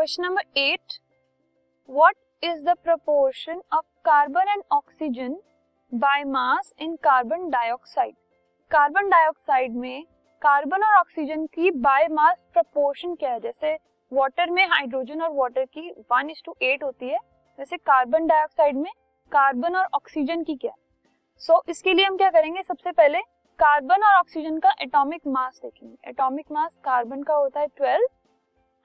Question number eight what is the proportion of carbon and oxygen by mass in carbon dioxide carbon dioxide में carbon और oxygen की by mass proportion क्या है? जैसे water में hydrogen और water की वन इज़ टू एट होती है वैसे कार्बन डाइऑक्साइड में कार्बन और ऑक्सीजन की क्या सो so, इसके लिए हम क्या करेंगे? सबसे पहले कार्बन और ऑक्सीजन का एटॉमिक मास देखेंगे। एटॉमिक मास कार्बन का होता है ट्वेल्व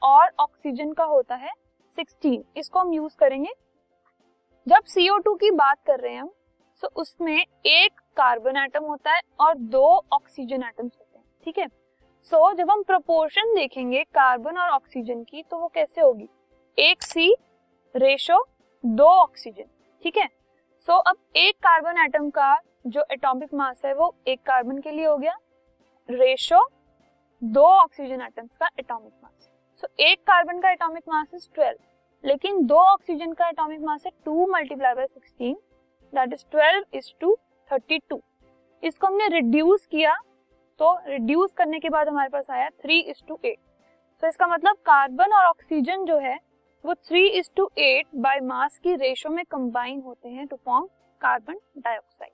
और ऑक्सीजन का होता है सिक्सटीन इसको हम यूज़ करेंगे। जब CO2 की बात कर रहे हैं हम तो उसमें एक कार्बन एटम होता है और दो ऑक्सीजन एटम्स होते हैं ठीक है? सो so, जब हम प्रोपोर्शन देखेंगे कार्बन और ऑक्सीजन की तो वो कैसे होगी? एक सी रेशो दो ऑक्सीजन ठीक है? सो so, अब एक कार्बन एटम का जो एटॉमिक मास है वो एक कार्बन के लिए हो गया। रेशो दो ऑक्सीजन एटम्स का एटॉमिक मास सो एक कार्बन का एटॉमिक मास इज़ ट्वेल्व लेकिन दो ऑक्सीजन का एटॉमिक मास है two multiply by sixteen that is twelve is to thirty two इसको हमने रिड्यूस किया तो रिड्यूस करने के बाद हमारे पास आया थ्री इज़ टू एट तो इसका मतलब कार्बन और ऑक्सीजन जो है, वो three is to eight by mass की रेशो में कंबाइन होते हैं to form carbon dioxide